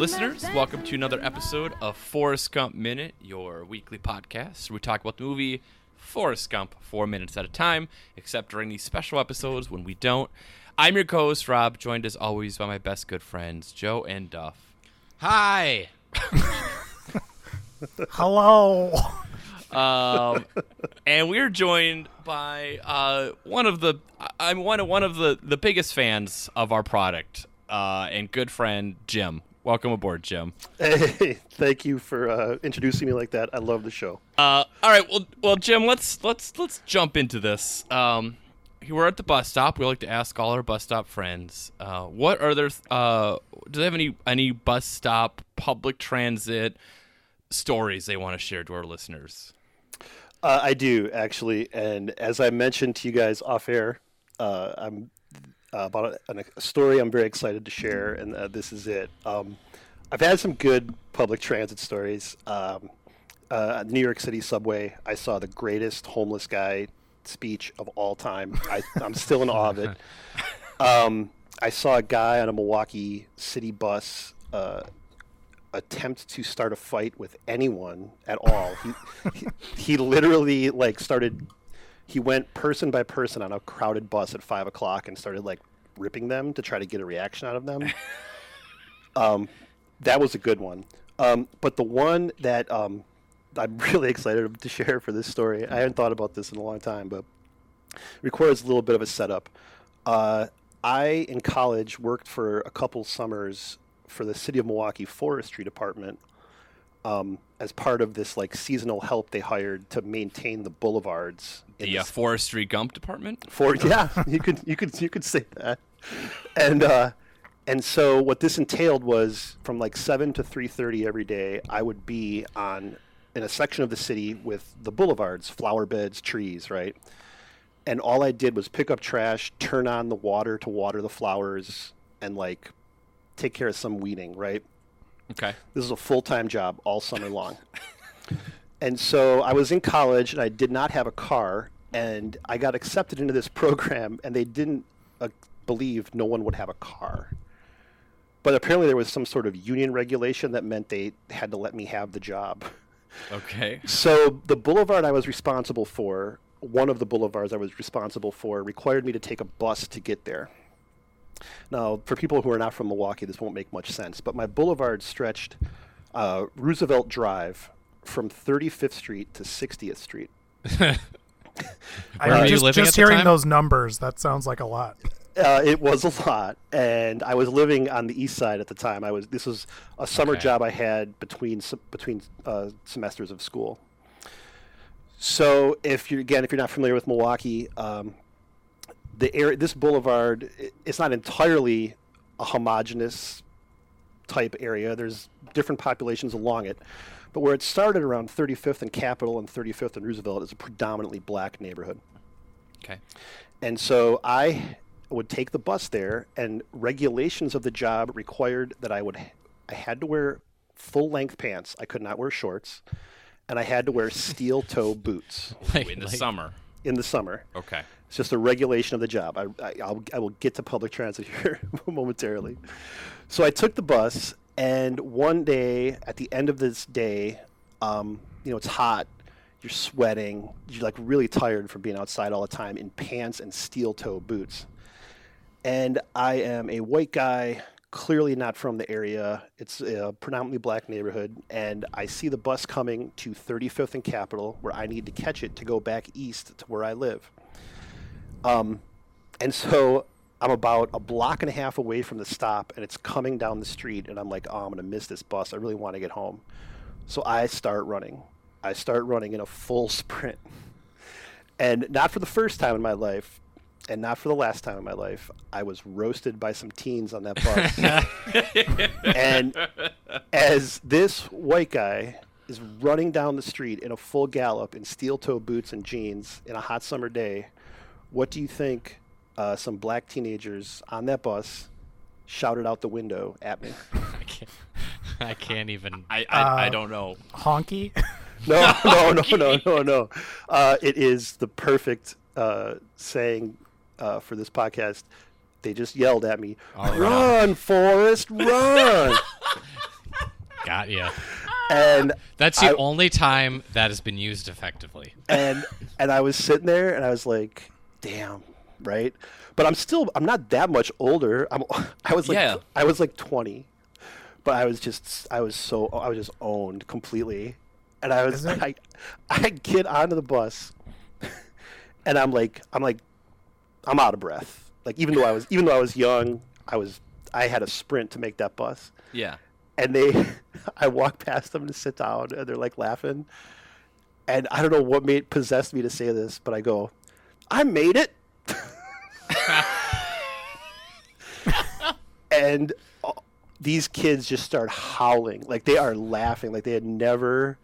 Listeners, welcome to another episode of Forrest Gump Minute, your weekly podcast. where We talk about the movie Forrest Gump four minutes at a time, except during these special episodes when we don't. I'm your co-host Rob, joined as always by my best good friends Joe and Duff. Hi. Hello. Um, and we're joined by uh, one of the I'm one of one of the the biggest fans of our product uh, and good friend Jim. Welcome aboard, Jim. Hey, thank you for uh, introducing me like that. I love the show. Uh, all right, well, well, Jim, let's let's let's jump into this. Um, we're at the bus stop. We like to ask all our bus stop friends, uh, what are their uh, do they have any any bus stop public transit stories they want to share to our listeners? Uh, I do actually, and as I mentioned to you guys off air, uh, I'm uh, about a, a, story I'm very excited to share, and uh, this is it. Um, I've had some good public transit stories. Um, uh, New York City subway, I saw the greatest homeless guy speech of all time. I, am still in awe of it. Um, I saw a guy on a Milwaukee city bus uh, attempt to start a fight with anyone at all. He, he, he literally like started. He went person by person on a crowded bus at five o'clock and started like ripping them to try to get a reaction out of them. um, that was a good one. Um, but the one that um, I'm really excited to share for this story, I hadn't thought about this in a long time, but requires a little bit of a setup. Uh, I, in college, worked for a couple summers for the city of Milwaukee forestry department um, as part of this like seasonal help they hired to maintain the boulevards. The uh, forestry Gump department. For yeah, you could you could you could say that, and uh, and so what this entailed was from like seven to three thirty every day. I would be on in a section of the city with the boulevards, flower beds, trees, right. And all I did was pick up trash, turn on the water to water the flowers, and like take care of some weeding, right? Okay. This is a full time job all summer long. and so I was in college and I did not have a car, and I got accepted into this program, and they didn't uh, believe no one would have a car. But apparently, there was some sort of union regulation that meant they had to let me have the job. Okay. So the boulevard I was responsible for, one of the boulevards I was responsible for, required me to take a bus to get there. Now, for people who are not from Milwaukee, this won't make much sense, but my boulevard stretched uh, Roosevelt Drive from 35th Street to 60th Street. I mean, just, just hearing those numbers, that sounds like a lot. Uh, it was a lot, and I was living on the east side at the time. I was this was a summer okay. job I had between between uh, semesters of school. So, if you again, if you're not familiar with Milwaukee, um, the area, this boulevard, it's not entirely a homogenous type area. There's different populations along it. But where it started around 35th and Capitol and 35th and Roosevelt is a predominantly black neighborhood. Okay. And so I would take the bus there, and regulations of the job required that I would I had to wear full length pants. I could not wear shorts, and I had to wear steel toe boots. like, in the like, summer. In the summer. Okay. It's just a regulation of the job. I, I, I'll, I will get to public transit here momentarily. So I took the bus, and one day, at the end of this day, um, you know, it's hot, you're sweating, you're like really tired from being outside all the time in pants and steel toe boots. And I am a white guy, clearly not from the area. It's a predominantly black neighborhood, and I see the bus coming to 35th and Capitol, where I need to catch it to go back east to where I live. Um, and so I'm about a block and a half away from the stop, and it's coming down the street, and I'm like, oh, I'm going to miss this bus. I really want to get home. So I start running. I start running in a full sprint. And not for the first time in my life, and not for the last time in my life, I was roasted by some teens on that bus. and as this white guy is running down the street in a full gallop in steel toe boots and jeans in a hot summer day, what do you think uh, some black teenagers on that bus shouted out the window at me? I can't, I can't even. I, I, uh, I don't know. Honky? no, no, no, no, no, no. Uh, it is the perfect uh, saying uh, for this podcast. They just yelled at me, Oh, "Run, Forrest, run!" Got you. and That's the I- only time that has been used effectively. and and I was sitting there and I was like, "Damn, right?" But I'm still I'm not that much older. I'm I was like Yeah. I was like 20, but I was just I was so I was just owned completely, and I was Is I I get onto the bus, and I'm like I'm like I'm out of breath. Like even though I was even though I was young, I was I had a sprint to make that bus Yeah. and they I walk past them to sit down and they're like laughing and I don't know what made possessed me to say this but I go I made it and uh, these kids just start howling like they are laughing like they had never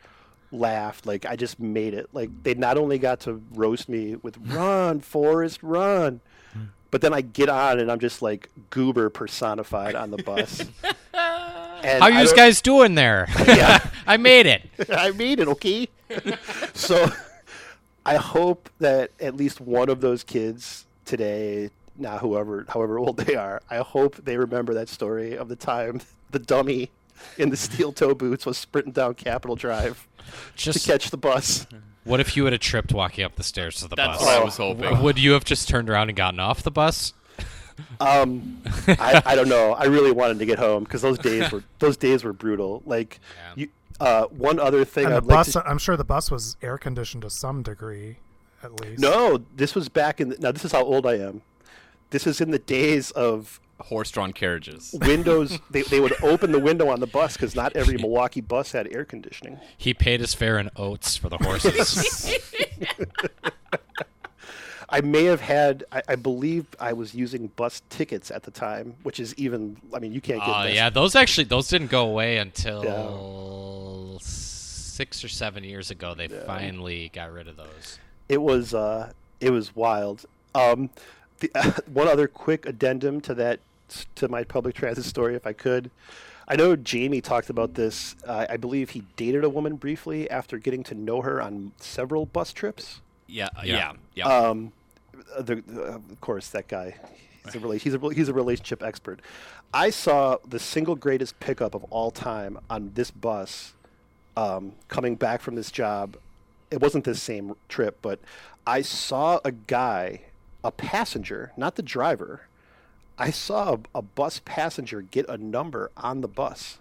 laughed like I just made it like they not only got to roast me with run Forrest run but then I get on and I'm just like goober personified on the bus And How I you guys doing there? Yeah. I made it. I made it, okay? so I hope that at least one of those kids today, now whoever however old they are, I hope they remember that story of the time the dummy in the steel toe boots was sprinting down Capitol Drive to Just catch the bus. what if you had have tripped walking up the stairs to the That's bus? what I was hoping. Would you have just turned around and gotten off the bus? Um, I, I don't know. I really wanted to get home because those days were those days were brutal. Like Yeah. you, uh, one other thing I'd like bus, to I'm sure the bus was air conditioned to some degree, at least. No, this was back in. The, now this is how old I am. This is in the days of Horse-drawn carriages. windows. they, they would open the window on the bus because not every Milwaukee bus had air conditioning. He paid his fare in oats for the horses. I may have had. I, I believe I was using bus tickets at the time, which is even. I mean, you can't get. Oh this. yeah, those actually those didn't go away until six or seven years ago. They finally got rid of those. it was uh, it was wild. Um, the, one other quick addendum to that to my public transit story, if I could. I know Jamie talked about this. Uh, I believe he dated a woman briefly after getting to know her on several bus trips. Yeah. Yeah. Yeah. Yeah. Um, the, the, of course, that guy. He's a, he's, a, he's a relationship expert. I saw the single greatest pickup of all time on this bus um, coming back from this job. It wasn't this same trip, but I saw a guy, a passenger, not the driver. I saw a, a bus passenger get a number on the bus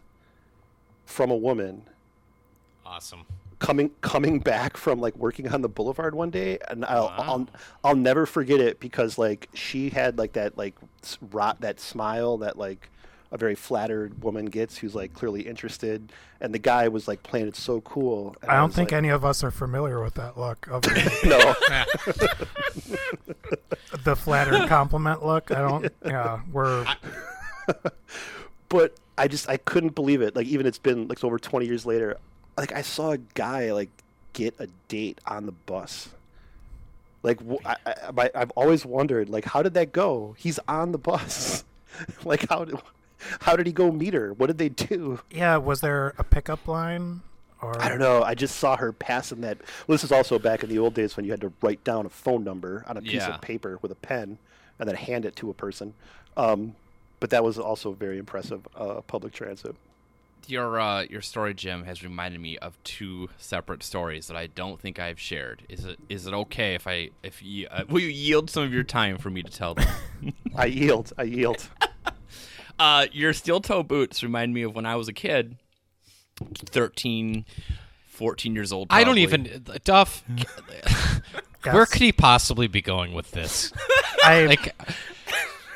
from a woman Awesome. Coming coming back from like working on the boulevard one day and I'll, I'll I'll never forget it because like she had like that like rot that smile that like a very flattered woman gets who's like clearly interested and the guy was like playing it so cool and I don't was think like, any of us are familiar with that look of no the flattered compliment look. I don't. Yeah, we're but I just I couldn't believe it like even it's been like over 20 years later like I saw a guy like get a date on the bus like wh- I, I, I've always wondered like how did that go he's on the bus like how did how did he go meet her what did they do yeah. Was there a pickup line? Or I don't know I just saw her passing that well, this is also back in the old days when you had to write down a phone number on a piece Yeah. of paper with a pen and then hand it to a person um, but that was also very impressive uh, public transit Your uh, your story, Jim, has reminded me of two separate stories that I don't think I've shared. Is it is it okay if I if you uh, will you yield some of your time for me to tell them? I yield I yield uh, your steel toe boots remind me of when I was a kid, 13, 14 years old. I don't even Duff. Where could he possibly be going with this? I, Like,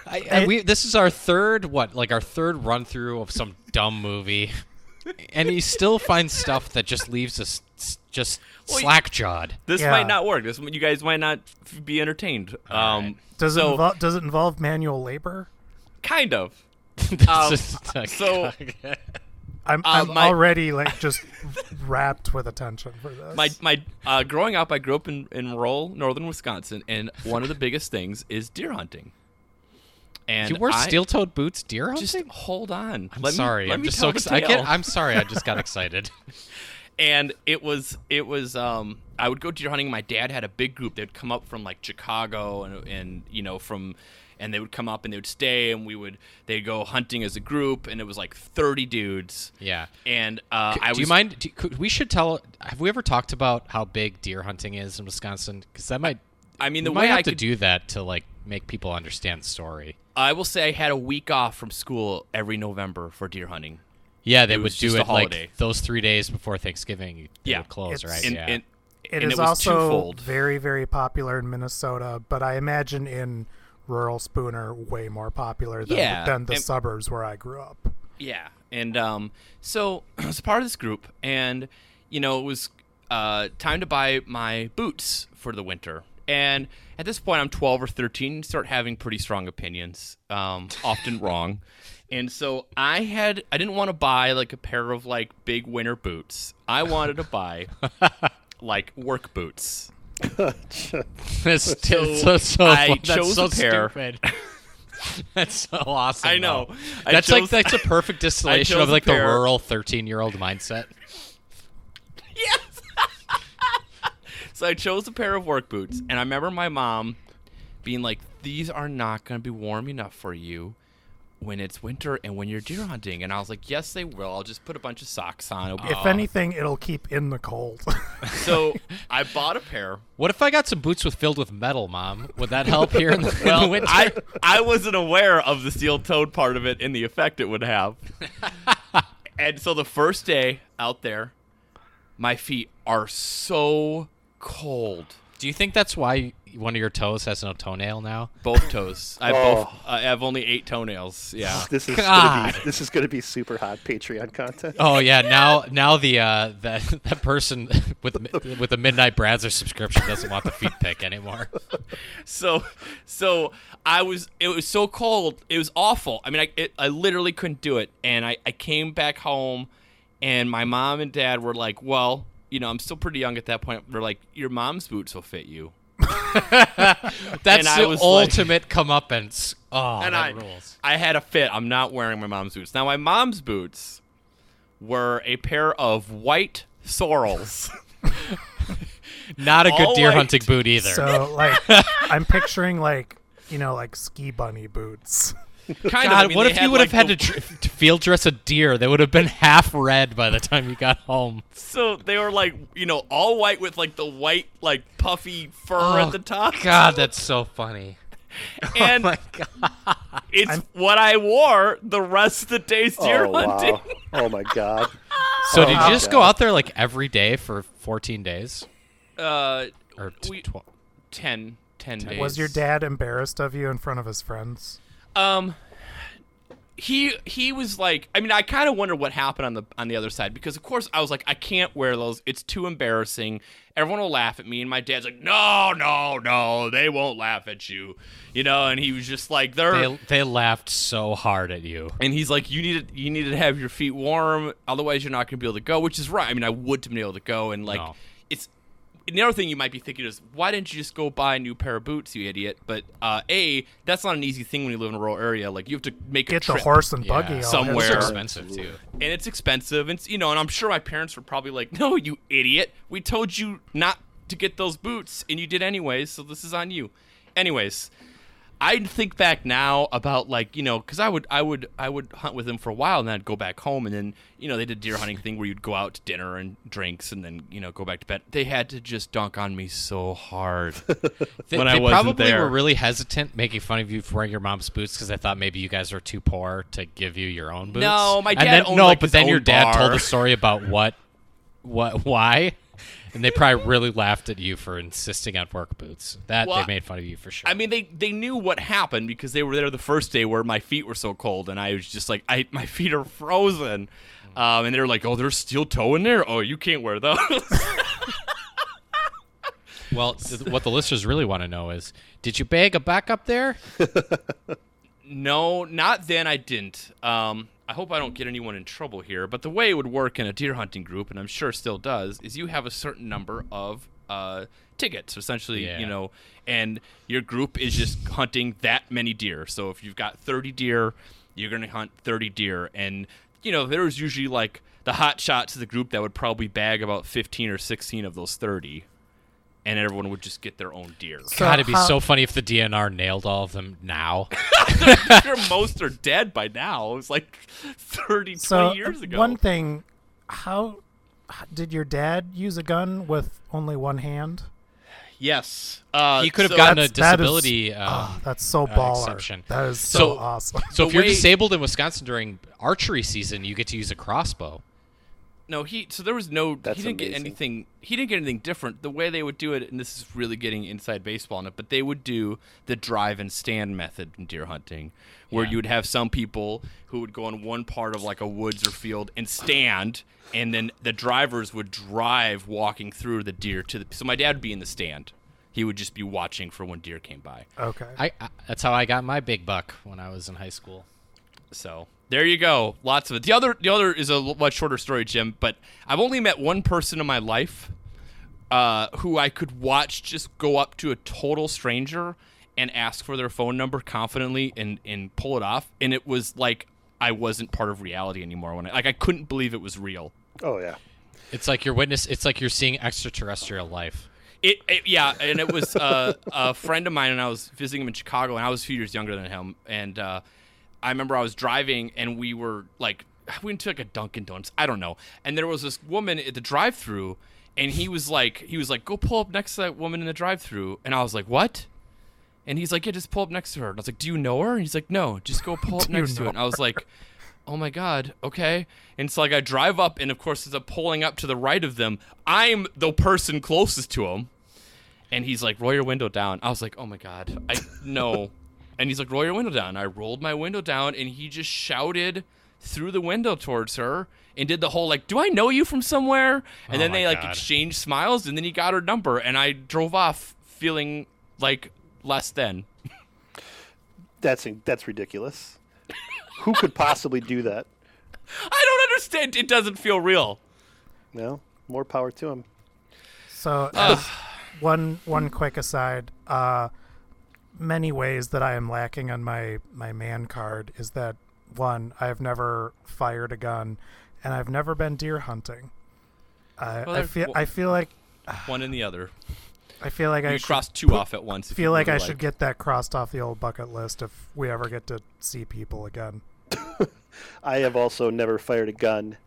I, I, we this is our third what like our third run through of some dumb movie, and he still finds stuff that just leaves us just Well, you- slack jawed. This Yeah. might not work. This you guys might not be entertained. Um, right. does it so involve, does it involve manual labor? kind of. Um, so- I'm, Uh, I'm my- already like just wrapped with attention for this. My my uh, growing up, I grew up in in rural northern Wisconsin, and one of the biggest things is deer hunting. And you wear steel-toed boots deer hunting? Just hold on. I'm Let me- sorry. let I'm me just so excited. tale. I'm sorry. I just got excited. and it was it was um I would go deer hunting. My dad had a big group. They'd come up from like Chicago and and you know from and they would come up and they would stay, and we would they'd go hunting as a group, and it was like thirty dudes. Yeah. And uh, I do was you mind? Do, could, we should tell. Have we ever talked about how big deer hunting is in Wisconsin? Because that might. I mean, the we might way have I to could do that to like make people understand the story. I will say I had a week off from school every November for deer hunting. Yeah, they would was do a it holiday. like those three days before Thanksgiving. They Yeah. would close, It's- right? And, yeah. and, It and is it was also twofold. very, very popular in Minnesota, but I imagine in rural Spooner way more popular than, Yeah, than the and- suburbs where I grew up. Yeah, and um, so I was part of this group, and you know it was uh, time to buy my boots for the winter. And at this point, I'm 12 or 13, and start having pretty strong opinions, um, often wrong. And so I had I didn't want to buy like a pair of like big winter boots. I wanted to buy like work boots. That's So so, so, I that's chose so a pair. stupid. that's so awesome. I know. I That's like that's a perfect distillation of like the rural thirteen-year-old mindset. Yes. So I chose a pair of work boots, and I remember my mom being like, "These are not going to be warm enough for you when it's winter and when you're deer hunting." And I was like, "Yes, they will. I'll just put a bunch of socks on." It'll be If anything, it'll keep in the cold. so I bought a pair. What if I got some boots with filled with metal, Mom? Would that help here in the, in the Well, winter? I I wasn't aware of the steel-toed part of it and the effect it would have. and so the first day out there, my feet are so cold. Do you think that's why one of your toes has no toenail now? Both toes. I have both. Oh. I have only eight toenails. Yeah. This is gonna be this is gonna be super hot Patreon content. Oh yeah, now now the uh, that that person with with the Midnight Bradzer subscription doesn't want the feet pick anymore. So, so I was. It was so cold. It was awful. I mean, I it, I literally couldn't do it. And I I came back home, and my mom and dad were like, "Well, you know, I'm still pretty young at that point." They're like, "Your mom's boots will fit you." That's I the was like- ultimate comeuppance. Oh, and I rules. I had a fit. I'm not wearing my mom's boots. Now my mom's boots were a pair of white Sorels. Not a good deer white. hunting boot either. so, like, I'm picturing like you know, like ski bunny boots. Kind of. I mean, what they if you would have like, had the- to, dr- to field dress a deer? They would have been half red by the time you got home. So they were like, you know, all white with like the white, like puffy fur at the top. Oh, God, that's so funny. And oh my God. it's what I wore the rest of the days deer oh hunting. wow! Oh my god! So did Oh, you just go out there like every day for 14 days? Uh, Or t- We- tw- 10, 10 days. Was your dad embarrassed of you in front of his friends? Um, he he was like, I mean, I kind of wonder what happened on the on the other side because of course I was like, I can't wear those. It's too embarrassing. Everyone will laugh at me, and my dad's like, No, no, no, they won't laugh at you, you know. And he was just like, They're they, they laughed so hard at you. and he's like, you need to you need to have your feet warm, otherwise you're not going to be able to go. Which is right. I mean, I would to be able to go, and like, No. it's and the other thing you might be thinking is, why didn't you just go buy a new pair of boots, you idiot? But uh, a, that's not an easy thing when you live in a rural area. Like you have to make a Get the horse and buggy all Somewhere. Those are expensive too. and it's expensive, and it's, you know, and I'm sure my parents were probably like, no, you idiot, we told you not to get those boots, and you did anyways, so this is on you. Anyways, I think back now about like you know because I would I would I would hunt with them for a while and then I'd go back home and then you know they did deer hunting thing where you'd go out to dinner and drinks and then you know go back to bed. They had to just dunk on me so hard They, when they I wasn't probably there. were really hesitant making fun of you for wearing your mom's boots because they thought maybe you guys were too poor to give you your own boots. No, my And dad then, no, like, but then your dad told bar. a story about what, what, why, and they probably really laughed at you for insisting on work boots. That Well, they made fun of you for sure. I mean, they they knew what happened because they were there the first day where my feet were so cold, and I was just like, I my feet are frozen, um, and they were like, oh, there's steel toe in there. Oh, you can't wear those. well, what the listeners really want to know is, did you bag a backup there? no, not then. I didn't. Um, I hope I don't get anyone in trouble here. But the way it would work in a deer hunting group, and I'm sure still does, is you have a certain number of uh, tickets, essentially, Yeah. you know, and your group is just hunting that many deer. So if you've got 30 deer, you're going to hunt 30 deer, and you know there's usually like the hot shots of the group that would probably bag about 15 or 16 of those 30. And everyone would just get their own deer. So God, it'd be how- so funny if the DNR nailed all of them now. Sure most are dead by now. It was like 30, 20 years uh, ago. one thing, how did your dad use a gun with only one hand? yes, uh, he could have so- gotten a That's- that is- disability. um, oh, that's so uh, baller. exception. That is so, So- awesome. so the if you're disabled in Wisconsin during archery season, you get to use a crossbow. No, he. So there was no. That's he didn't get anything. He didn't get anything different. The way they would do it, and this is really getting inside baseball on it, but they would do the drive and stand method in deer hunting, where Yeah. you would have some people who would go in one part of like a woods or field and stand, and then the drivers would drive walking through the deer to the. So my dad would be in the stand. He would just be watching for when deer came by. Okay. I, I that's how I got my big buck when I was in high school. So there you go. Lots of it. The other, the other is a much shorter story, Jim. But I've only met one person in my life uh, who I could watch just go up to a total stranger and ask for their phone number confidently and and pull it off. And it was like I wasn't part of reality anymore. When I like I couldn't believe it was real. Oh yeah. It's like you're witness. It's like you're seeing extraterrestrial life. It, it yeah, and it was uh, a friend of mine, and I was visiting him in Chicago, and I was a few years younger than him, and uh, I remember I was driving, and we were like, we went to like a Dunkin' Donuts, I don't know, and there was this woman at the drive-through, and he was like, he was like, go pull up next to that woman in the drive-through, and I was like, what? And he's like, yeah, just pull up next to her. And I was like, do you know her? And he's like, no, just go pull up next to it. And I was like, oh my god, okay. And so like I drive up, and of course, as I'm pulling up to the right of them, I'm the person closest to him. And he's like, roll your window down. I was like, oh my god, I no. And he's like, roll your window down. I rolled my window down, and he just shouted through the window towards her and did the whole like, do I know you from somewhere? And Oh then my they like God. exchanged smiles, and then he got her number, and I drove off feeling like less than. That's that's ridiculous. Who could possibly do that? I don't understand. It doesn't feel real. No, more power to him. So, as one one quick aside, uh, many ways that I am lacking on my my man card is that one, I have never fired a gun, and I've never been deer hunting. I, Well, I there's feel w- I feel like One and the other. I feel like I You should cross two put- off at once. if feel you like I really should get that crossed off the old bucket list if we ever get to see people again. I have also never fired a gun,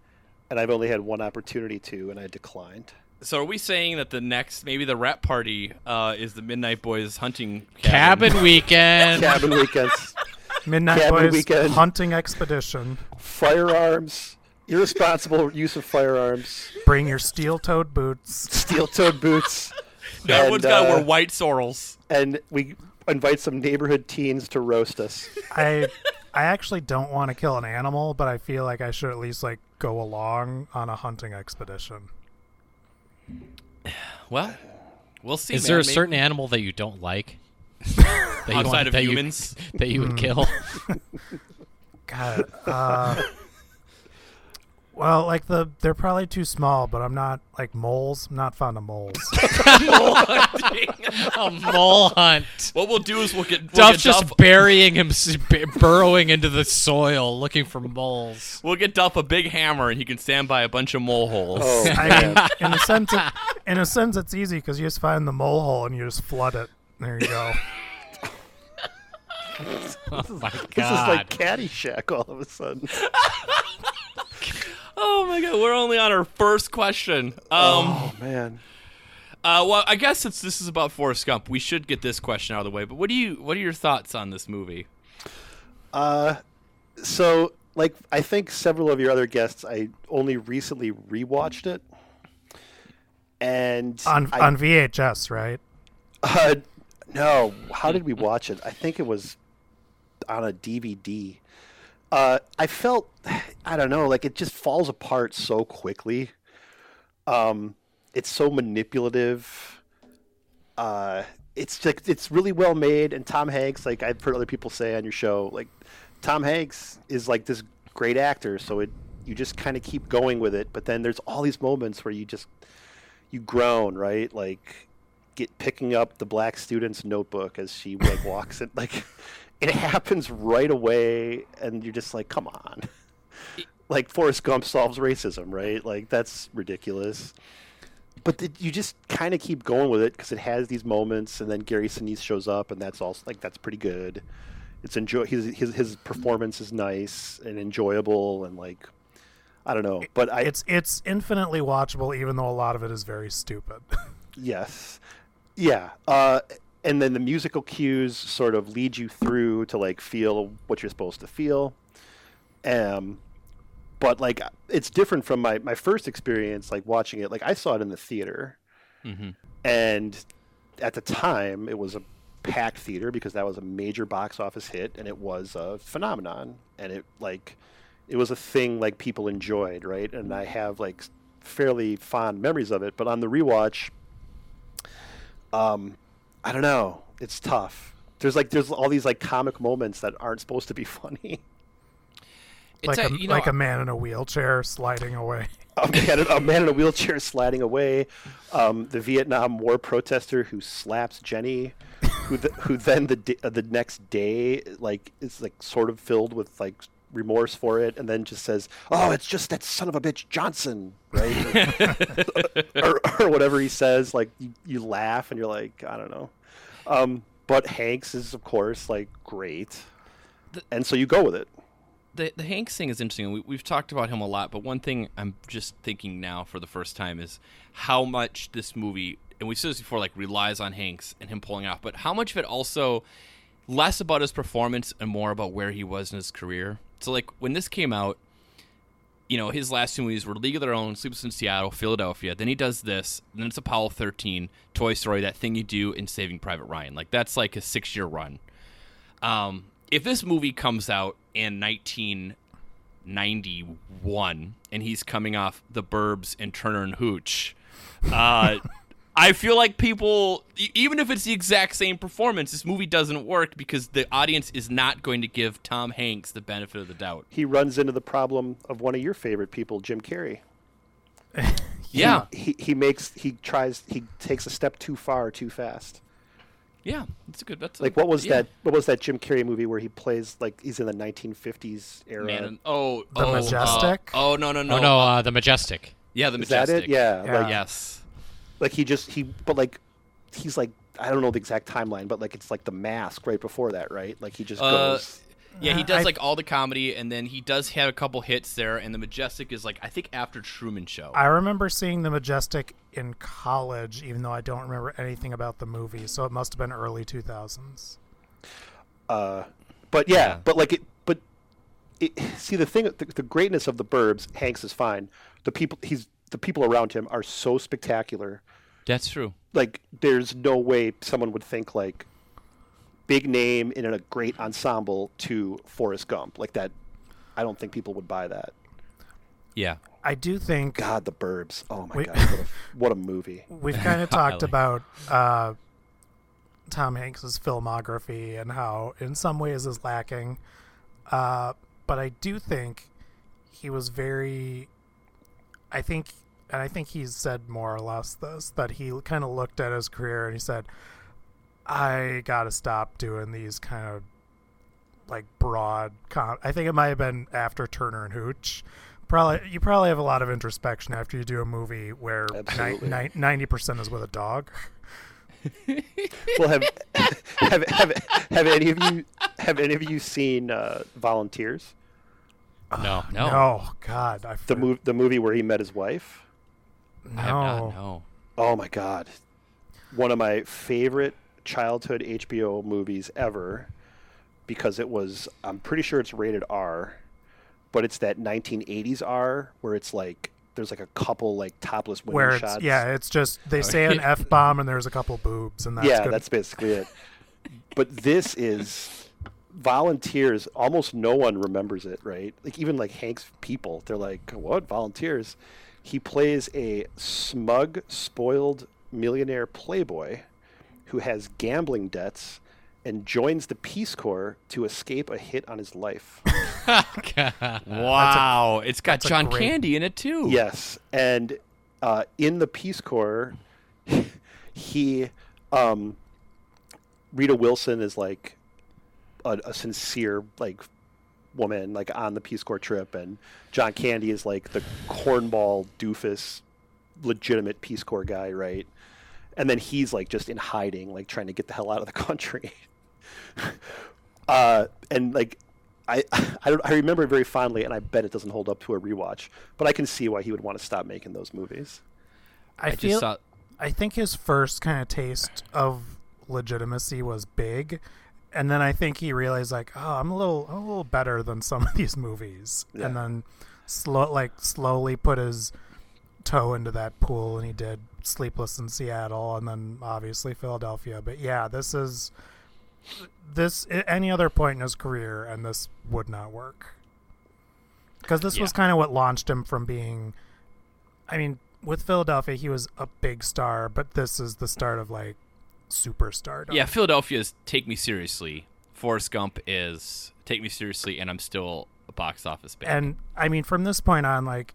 and I've only had one opportunity to, and I declined. So are we saying that the next, maybe the rap party, uh, is the Midnight Boys hunting Cabin weekend. Cabin weekends, Midnight Cabin Boys weekend. hunting expedition. firearms, irresponsible use of firearms, Bring your steel-toed boots. steel-toed boots, Everyone's and, got to uh, wear white Sorels. and we invite some neighborhood teens to roast us. I I actually don't want to kill an animal, but I feel like I should at least like go along on a hunting expedition. Well, we'll see. Is man. there a Maybe- certain animal that you don't like? that you outside want- of that you- humans? that you Hmm. would kill? God. Uh, well, like the they're probably too small, but I'm not like moles. I'm not fond of moles. a mole hunt. what we'll do is we'll get, we'll Duff's get just Duff, burying him, burrowing into the soil, looking for moles. we'll get Duff a big hammer and he can stand by a bunch of mole holes. Oh, I mean, in a sense, it, in a sense, it's easy because you just find the mole hole and you just flood it. There you go. Oh my this is god! like Caddyshack all of a sudden. Oh my god, we're only on our first question. Um, oh man. uh, well, I guess since this is about Forrest Gump, we should get this question out of the way. But what do you, what are your thoughts on this movie? Uh, so like I think several of your other guests, I only recently rewatched it, and On I, on VHS, right? Uh, no, how did we watch it? I think it was on a DVD. Uh, I felt, I don't know, like it just falls apart so quickly. Um, it's so manipulative. Uh, it's like it's really well made, and Tom Hanks, like I've heard other people say on your show, like Tom Hanks is like this great actor, so it you just kind of keep going with it. But then there's all these moments where you just you groan, right? Like get picking up the black student's notebook as she like walks it like it happens right away and you're just like come on like Forrest Gump solves racism right like that's ridiculous but the, you just kind of keep going with it because it has these moments, and then Gary Sinise shows up, and that's also like that's pretty good. It's enjoy his his his performance is nice and enjoyable, and like I don't know, but I It's it's infinitely watchable, even though a lot of it is very stupid. Yes. Yeah. Uh, and then the musical cues sort of lead you through to like feel what you're supposed to feel. Um, but like it's different from my, my first experience, like watching it. Like I saw it in the theater, Mm-hmm. and at the time it was a packed theater because that was a major box office hit, and it was a phenomenon, and it like it was a thing like people enjoyed, right? And I have like fairly fond memories of it. But on the rewatch, um, I don't know. It's tough. There's like there's all these like comic moments that aren't supposed to be funny. It's like a, a, you know, like a man in a wheelchair sliding away. a man, a man in a wheelchair sliding away, um, the Vietnam War protester who slaps Jenny, who the, who then the uh, the next day like is like sort of filled with like remorse for it, and then just says, "Oh, it's just that son of a bitch Johnson," right? or, or whatever he says. Like you, you laugh and you're like, I don't know. Um, but Hanks is of course like great, The- and so you go with it. the the Hanks thing is interesting. We, we've talked about him a lot, but one thing I'm just thinking now for the first time is how much this movie, and we've said this before, like relies on Hanks and him pulling off, but how much of it also less about his performance and more about where he was in his career. So like when this came out, you know, his last two movies were League of Their Own, Sleepless in Seattle, Philadelphia. Then he does this, then it's Apollo 13, Toy Story, that thing you do in Saving Private Ryan. Like that's like a six year run. Um, if this movie comes out in 1991 and he's coming off The Burbs and Turner and Hooch, uh, I feel like people, even if it's the exact same performance, this movie doesn't work because the audience is not going to give Tom Hanks the benefit of the doubt. He runs into the problem of one of your favorite people, Jim Carrey. Yeah, he he makes he tries he takes a step too far too fast. yeah, that's a good. That's a- Like what was yeah. that? What was that Jim Carrey movie where he plays like he's in the 1950s era? Man, oh, The oh, uh, Majestic? oh no, no, no, Oh no, uh, the Majestic. yeah, the Is that majestic. it? Yeah, Yeah. Like, Yes. Like he just he but like he's like I don't know the exact timeline, but like it's like the mask right before that, right? Like he just Uh, goes. Yeah, he Uh, does I- like all the comedy, and then he does have a couple hits there. And the Majestic is like I think after Truman Show. I remember seeing the Majestic in college, even though I don't remember anything about the movie. So it must have been early 2000s. Uh, but yeah, Yeah. but like it, but it, see the thing, the, the greatness of the Burbs. Hanks is fine. The people he's the people around him are so spectacular. That's true. Like there's no way someone would think like big name in a great ensemble to Forrest Gump like that. I don't think people would buy that. Yeah. I do think God, the Burbs. Oh my Wait. God, what a, what a movie. we've kind of talked like- about uh, Tom Hanks's filmography and how, in some ways, is lacking. Uh, but I do think he was very. I think, and I think he said more or less this that he kind of looked at his career and he said, "I got to stop doing these kind of like broad." Com- I think it might have been after Turner and Hooch. Probably, you probably have a lot of introspection after you do a movie where ninety percent is with a dog. Well, have, have have have any of you have any of you seen uh, Volunteers? No. No. No, God, I The move the movie where he met his wife. No, I have not. No. Oh my god. One of my favorite childhood HBO movies ever because it was I'm pretty sure it's rated R, but it's that 1980s R where it's like there's like a couple like topless women where it's shots. yeah, it's just they say an f bomb and there's a couple boobs and that's yeah, good. that's basically it. But this is volunteers. Almost no one remembers it, right? Like even like Hank's people, they're like, "What volunteers?" He plays a smug, spoiled millionaire playboy who has gambling debts and joins the Peace Corps to escape a hit on his life. Wow. it's got John great- Candy in it too. Yes, and uh, in the Peace Corps, he, um, Rita Wilson is like a, a sincere like woman, like on the Peace Corps trip, and John Candy is like the cornball doofus legitimate Peace Corps guy, right? And then he's like just in hiding, like trying to get the hell out of the country. uh, and like I I don't I remember it very fondly, and I bet it doesn't hold up to a rewatch. But I can see why he would want to stop making those movies. I, I feel. just saw. I think his first kind of taste of legitimacy was big, and then I think he realized like, oh, I'm a little, I'm a little better than some of these movies, Yeah. and then slow, like slowly put his toe into that pool, and he did Sleepless in Seattle, and then obviously Philadelphia. But yeah, this is this any other point in his career, and this would not work because this was kind of what launched him from being. I mean, with Philadelphia, he was a big star, but this is the start of like superstar. Yeah, Philadelphia's Take Me Seriously. Forrest Gump is Take Me Seriously, and I'm still a box office band. and I mean, from this point on, like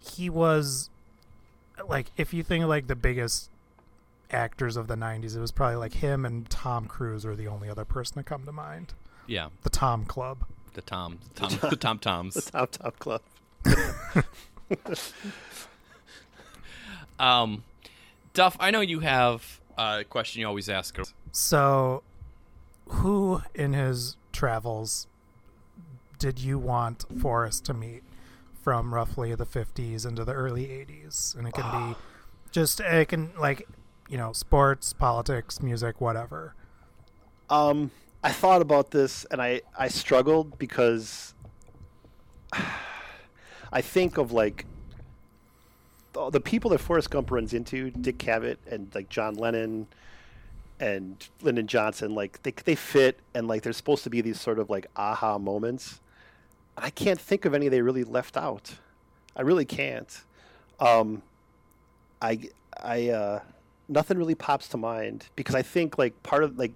he was like, if you think like the biggest actors of the '90s, it was probably like him and Tom Cruise were the only other person to come to mind. yeah, The Tom Club. the Tom, Tom, the Tom Toms. The Top Top Club. Um, Duff, I know you have a question you always ask. So, who in his travels did you want Forrest to meet from roughly the 50s into the early 80s? And it can be just, it can, like, you know, sports, politics, music, whatever. Um, I thought about this and I, I struggled because I think of like the, the people that Forrest Gump runs into, Dick Cavett and like John Lennon and Lyndon Johnson, like they they fit and like there's supposed to be these sort of like aha moments. I can't think of any they really left out. I really can't. Um, I I uh, nothing really pops to mind because I think like part of like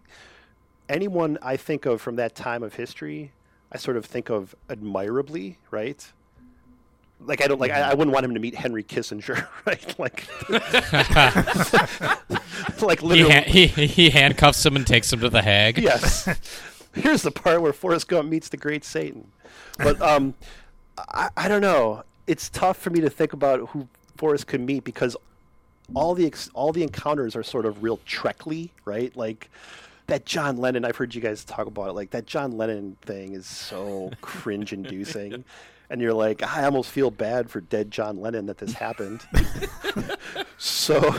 anyone I think of from that time of history, I sort of think of admirably, right? Like I don't like I, I wouldn't want him to meet Henry Kissinger, right? Like, like He, literally, ha- he he handcuffs him and takes him to the Hague. yes. Here's the part where Forrest Gump meets the great Satan. But um, I, I don't know. It's tough for me to think about who Forrest could meet because all the ex- all the encounters are sort of real Treckly, right? Like that John Lennon. I've heard you guys talk about it. Like that John Lennon thing is so cringe-inducing, and you're like, I almost feel bad for dead John Lennon that this happened. so,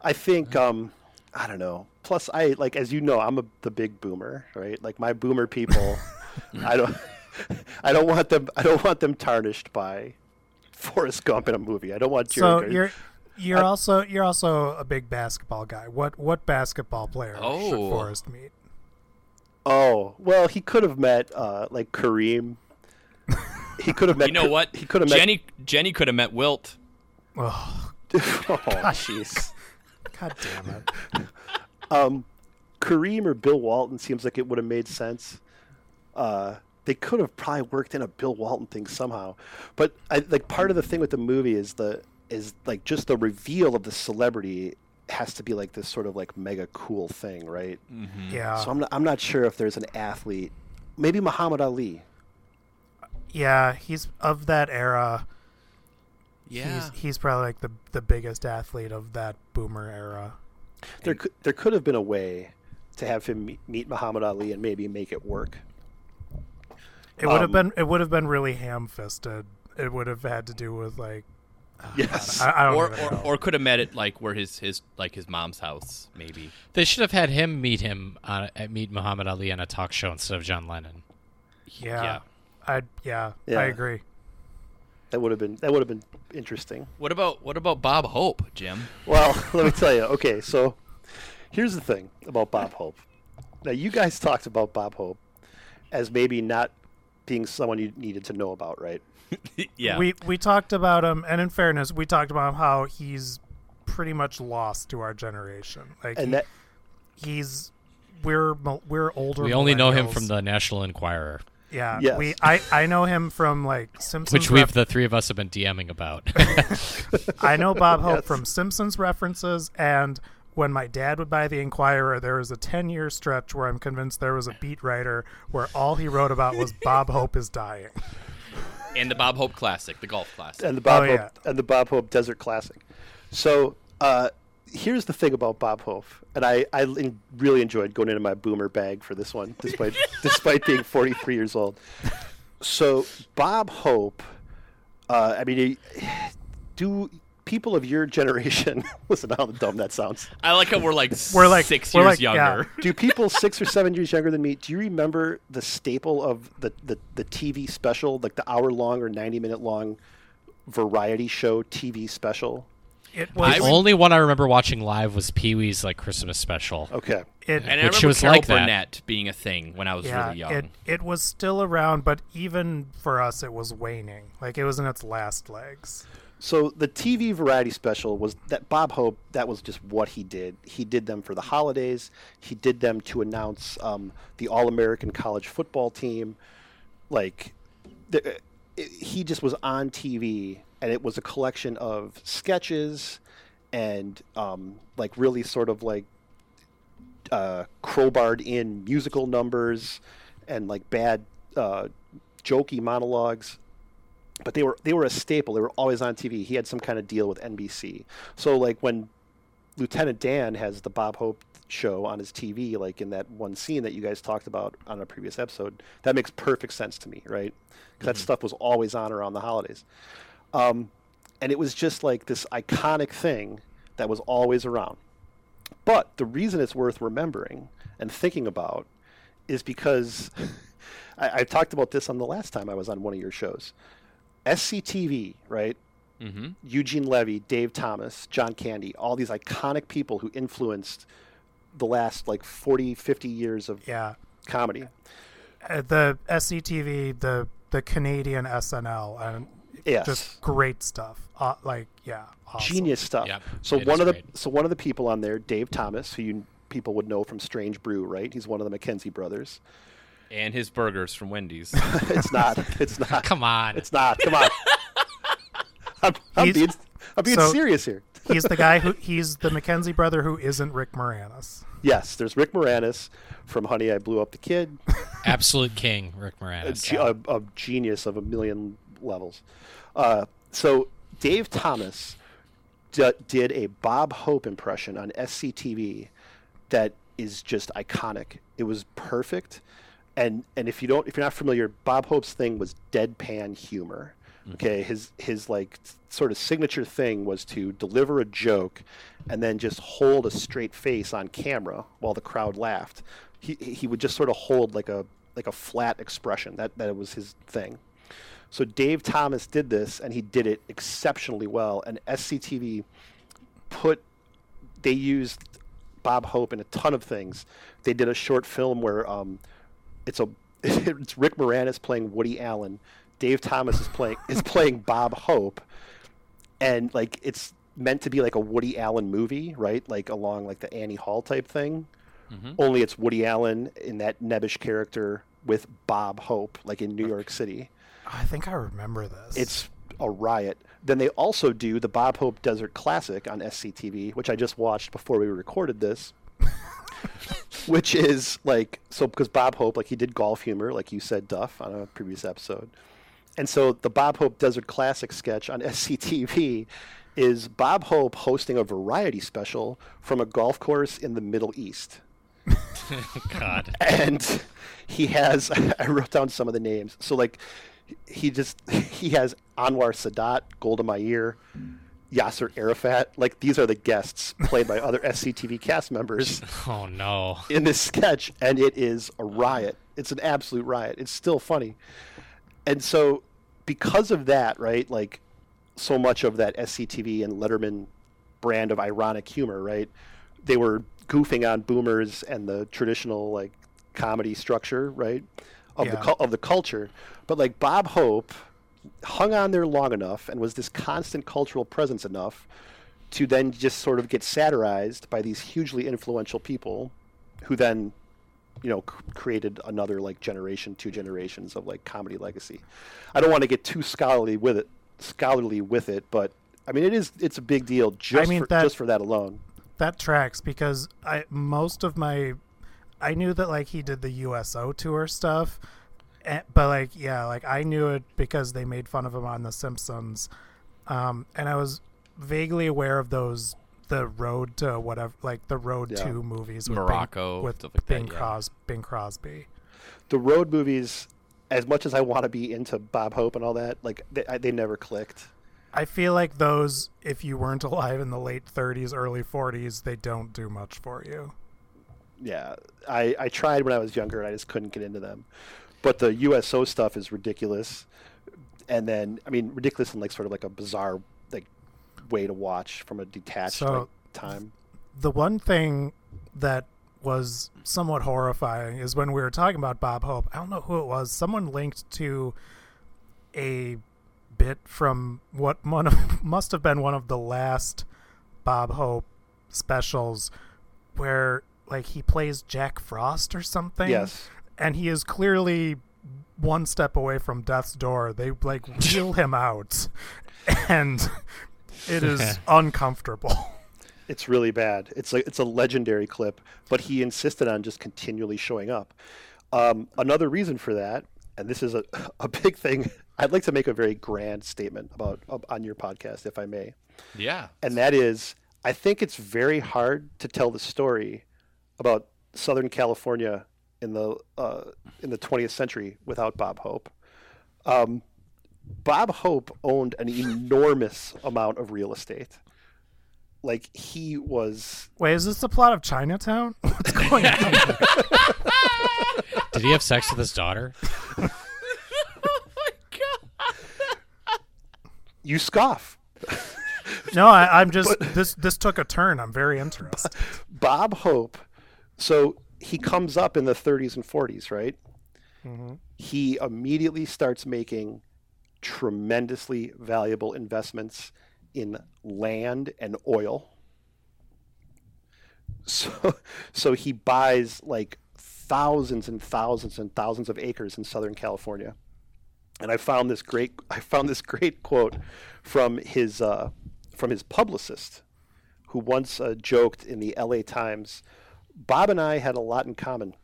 I think um, I don't know. Plus, I like as you know, I'm a the big boomer, right? Like my boomer people, I don't, I don't want them. I don't want them tarnished by Forrest Gump in a movie. I don't want So Jerry. you're you're also you're also a big basketball guy. What what basketball player should Oh. Forrest meet? Oh well, he could have met uh, like Kareem. He could have met. You know what? He could have met. Jenny. Jenny could have met Wilt. Oh, oh, jeez. god damn it! Um, Kareem or Bill Walton seems like it would have made sense. Uh, they could have probably worked in a Bill Walton thing somehow, but I, like part of the thing with the movie is the is like just the reveal of the celebrity has to be like this sort of like mega cool thing, right? Yeah, So I'm not, I'm not sure if there's an athlete, maybe Muhammad Ali. Yeah, he's of that era. Yeah. He's he's probably like the the biggest athlete of that boomer era. There could there could have been a way to have him meet, meet Muhammad Ali and maybe make it work. It would have Um, been it would have been really ham fisted. It would have had to do with like Yes. I, I don't or, or, or could have met at like where his his like his mom's house maybe. They should have had him meet him on uh, meet Muhammad Ali on a talk show instead of John Lennon. yeah, yeah. I yeah, Yeah. I agree. That would have been that would have been interesting. What about what about Bob Hope, Jim? Well, let me tell you. Okay, so here's the thing about Bob Hope. Now, you guys talked about Bob Hope as maybe not being someone you needed to know about, right? yeah. We we talked about him, and in fairness, we talked about how he's pretty much lost to our generation. Like And he- that he's we're we're older. We only know him from the National Enquirer, yeah. Yes. We I I know him from like Simpsons. which we've ref- the three of us have been DMing about. I know Bob Hope Yes. from Simpsons references and. When my dad would buy the Enquirer, there was a 10 year stretch where I'm convinced there was a beat writer where all he wrote about was Bob Hope is dying. and the Bob Hope Classic, the golf classic. and the Bob Oh, Hope yeah. and the Bob Hope Desert Classic. So uh, here's the thing about Bob Hope, and I, I really enjoyed going into my boomer bag for this one, despite despite being 43 years old. So Bob Hope, uh, I mean, do people of your generation listen to how dumb that sounds? I like how we're like We're like- 6 we're years like- yeah. younger. Do people six or seven years younger than me? Do you remember the staple of the, the, the TV special, like the hour long or 90 minute long variety show TV special? It was. I The only one I remember watching live was Pee Wee's like Christmas special. Okay. it, And I Which remember was Carol like that. Burnett being a thing when I was yeah, really young. it it was still around, but even for us, it was waning. Like it was in its last legs. So the TV variety special was that Bob Hope. That was just what he did. He did them for the holidays. He did them to announce um, the All American College Football Team. Like, the, it, he just was on TV, and it was a collection of sketches and um, like really sort of like uh, crowbarred in musical numbers and like bad uh, jokey monologues but they were they were a staple. They were always on TV. He had some kind of deal with NBC. So like when Lieutenant Dan has the Bob Hope show on his TV, like in that one scene that you guys talked about on a previous episode, that makes perfect sense to me, right? Because that stuff was always on around the holidays. Um, and it was just like this iconic thing that was always around. But the reason it's worth remembering and thinking about is because I, I talked about this on the last time I was on one of your shows. SCTV, right? hmm Eugene Levy, Dave Thomas, John Candy, all these iconic people who influenced the last like 40, 50 years of Yeah, comedy. Uh, the SCTV, the the Canadian SNL, and Yes. just great stuff. Uh, like yeah, awesome. Genius stuff. Yep, so it one of the great. so one of the people on there, Dave Thomas, who you people would know from Strange Brew, right? He's one of the McKenzie brothers. And his burgers from Wendy's. it's not. It's not. Come on. It's not. Come on. I'm, I'm being, I'm being so- serious here. He's the guy who he's the McKenzie brother who isn't Rick Moranis. Yes, there's Rick Moranis from Honey, I Blew Up the Kid. Absolute king, Rick Moranis. ge- a, a genius of a million levels. Uh, so Dave Thomas d- did a Bob Hope impression on SCTV that is just iconic. It was perfect, and and if you don't, if you're not familiar, Bob Hope's thing was deadpan humor. Okay, his his like sort of signature thing was to deliver a joke, and then just hold a straight face on camera while the crowd laughed. He he would just sort of hold like a like a flat expression. That that was his thing. So Dave Thomas did this, and he did it exceptionally well. And SCTV put they used Bob Hope in a ton of things. They did a short film where um, it's a it's Rick Moranis playing Woody Allen. Dave Thomas is playing is playing Bob Hope, and like it's meant to be like a Woody Allen movie, right? Like along like the Annie Hall type thing. Only it's Woody Allen in that nebbish character with Bob Hope, like in New York City. I think I remember this. It's a riot. Then they also do the Bob Hope Desert Classic on SCTV, which I just watched before we recorded this. which is like so because Bob Hope, like he did golf humor, like you said, Duff, on a previous episode. And so the Bob Hope Desert Classic sketch on SCTV is Bob Hope hosting a variety special from a golf course in the Middle East God. and he has I wrote down some of the names. So like he just he has Anwar Sadat, Golda Meir, Yasser Arafat. Like these are the guests played by other SCTV cast members Oh no. in this sketch, and it is a riot. It's an absolute riot. It's still funny, and so because of that, right? Like so much of that SCTV and Letterman brand of ironic humor, right? They were goofing on boomers and the traditional like comedy structure, right? Of the Yeah. cul- of the culture, but like Bob Hope hung on there long enough and was this constant cultural presence enough to then just sort of get satirized by these hugely influential people who then you know c- created another like generation two generations of like comedy legacy. I don't want to get too scholarly with it scholarly with it but i mean it is it's a big deal just mean, for that- just for that alone. That tracks because I most of my I knew that like he did the USO tour stuff Eh, but like yeah like i knew it because they made fun of him on the simpsons um and i was vaguely aware of those the road to whatever like the road Yeah. to movies with Morocco, bing, with stuff like that, bing, yeah. Bing crosby The road movies, as much as I want to be into Bob Hope and all that, like they, I, they never clicked. i feel like those if you weren't alive in the late 30s early 40s they don't do much for you Yeah, I, I tried when I was younger and I just couldn't get into them. But the USO stuff is ridiculous. And then, I mean, ridiculous in like sort of like a bizarre like way to watch from a detached So- like, time. the one thing that was somewhat horrifying is when we were talking about Bob Hope. I don't know who it was. Someone linked to a bit from what one of, must have been one of the last Bob Hope specials where like he plays Jack Frost or something. Yes. And he is clearly one step away from death's door. They like wheel him out and it is uncomfortable. It's really bad. It's a it's a legendary clip, but he insisted on just continually showing up. Um, another reason for that, and this is a, a big thing, I'd like to make a very grand statement about on your podcast, if I may. Yeah. and that is I think it's very hard to tell the story about Southern California in the uh, in the 20th century without Bob Hope. Um, Bob Hope owned an enormous amount of real estate. Like he was Wait, is this the plot of Chinatown? What's going on? Did he have sex with his daughter? Oh my god! You scoff. no, I, I'm just this. This took a turn. I'm very interested. Bob Hope, so he comes up in the 30s and 40s, right? He immediately starts making tremendously valuable investments in land and oil. So, so he buys like thousands and thousands and thousands of acres in Southern California. And I found this great, I found this great quote from his, uh, from his publicist, who once uh, joked in the LA Times, Bob and I had a lot in common.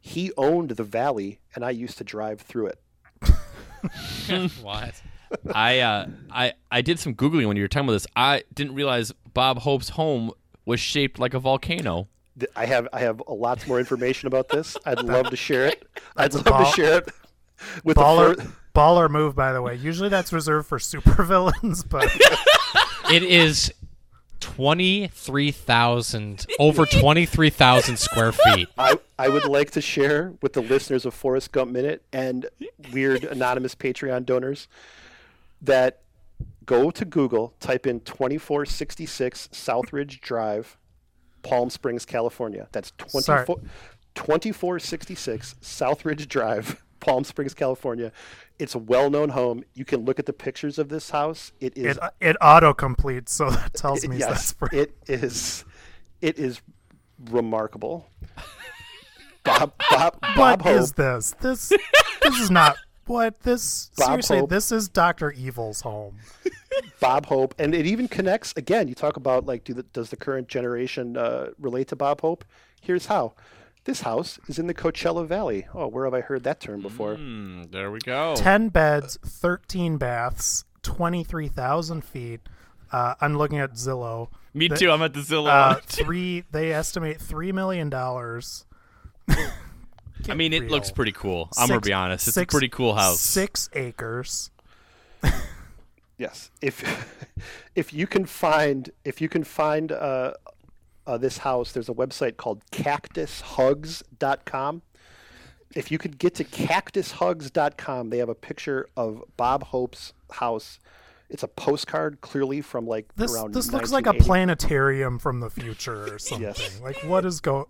He owned the valley, and I used to drive through it. what? I uh, I I did some googling when you were talking about this. I didn't realize Bob Hope's home was shaped like a volcano. I have I have a lot more information about this. I'd love to share it. I'd love ball- to share it with the Baller, fir- baller move, by the way. Usually that's reserved for supervillains, but It is twenty three thousand over twenty three thousand square feet. I, I would like to share with the listeners of Forrest Gump Minute and weird anonymous Patreon donors that go to Google, type in 2466 Southridge Drive, Palm Springs, California. That's 24, 2466 Southridge Drive, Palm Springs, California. It's a well-known home. You can look at the pictures of this house. It is it it auto completes, so that tells me that's yes, for it is. It is remarkable. Bob, Bob, Bob What Hope. is this? This this is not what this Bob seriously. Hope. This is Doctor Evil's home. Bob Hope, and it even connects. Again, you talk about like, do the, does the current generation uh, relate to Bob Hope? Here's how. This house is in the Coachella Valley. Oh, where have I heard that term before? Hmm, there we go. Ten beds, thirteen baths, twenty three thousand feet. Uh, I'm looking at Zillow. Me The- too. I'm at the Zillow. Uh, three. They estimate three million dollars. I mean, it real. looks pretty cool. I'm gonna be honest. It's six- a pretty cool house. Six acres. Yes. If if you can find if you can find uh, uh, this house, there's a website called cactushugs.com. If you could get to cactushugs.com, they have a picture of Bob Hope's house. It's a postcard, clearly from like This around. this looks like a planetarium from the future or something. Yes. Like what is go?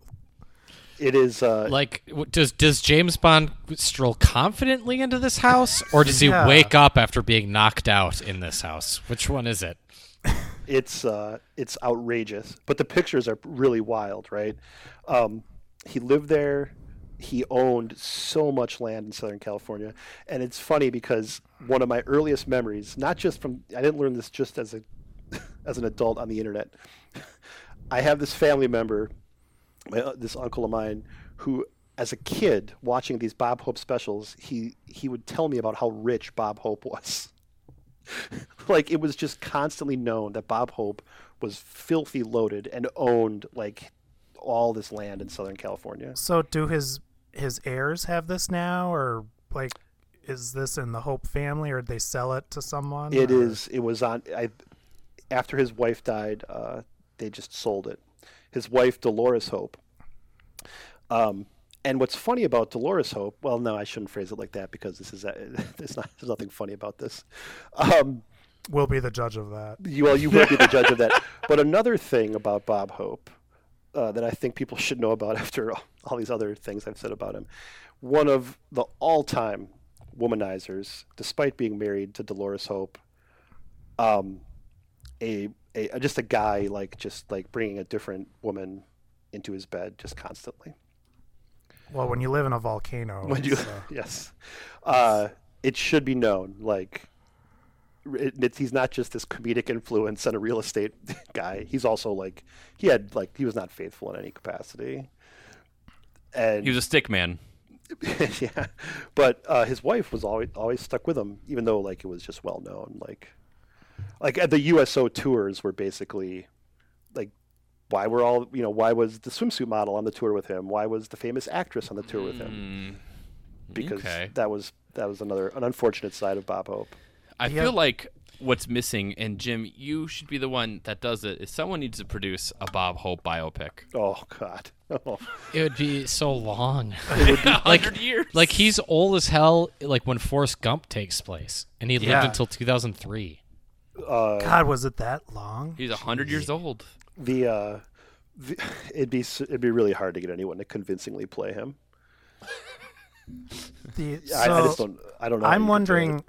It is. Uh, Like, does does James Bond stroll confidently into this house, or does he Yeah. wake up after being knocked out in this house? Which one is it? It's uh, it's outrageous. But the pictures are really wild, right? Um, he lived there. He owned so much land in Southern California, and it's funny because one of my earliest memories, not just from I didn't learn this just as a as an adult on the internet. I have this family member, my, uh, this uncle of mine, who as a kid watching these Bob Hope specials, he he would tell me about how rich Bob Hope was. like it was just constantly known that Bob Hope was filthy loaded and owned like all this land in Southern California. So do his his heirs have this now, or like, is this in the Hope family, or did they sell it to someone? It or- is. It was on. I after his wife died, uh, they just sold it. His wife Dolores Hope. Um, and what's funny about Dolores Hope? Well, no, I shouldn't phrase it like that because this is there's not there's nothing funny about this. Um, We'll be the judge of that. you, well, you will be the judge of that. But another thing about Bob Hope uh, that I think people should know about after all, all these other things I've said about him, one of the all-time womanizers, despite being married to Dolores Hope, um, a, a just a guy like just like bringing a different woman into his bed just constantly. Well, when you live in a volcano, When you, it's, uh, yes, uh, it should be known. Like, it, it's, he's not just this comedic influence and a real estate guy. He's also like he had like he was not faithful in any capacity. And He was a stick man. yeah, but uh, his wife was always always stuck with him, even though like it was just well known. Like, like at the USO tours were basically like, why were all you know why was the swimsuit model on the tour with him? Why was the famous actress on the tour with him? Because Mm, okay. that was that was another an unfortunate side of Bob Hope. I Yeah. feel like what's missing, and Jim, you should be the one that does it. Is someone needs to produce a Bob Hope biopic? Oh God, oh, It would be so long. like years. Like he's old as hell. Like when Forrest Gump takes place, and he Yeah. lived until 2003. uh, God, was it that long? he's a hundred years old. The, uh, the it'd be it'd be really hard to get anyone to convincingly play him. The, I, I just don't I don't know. I'm could do it. wondering.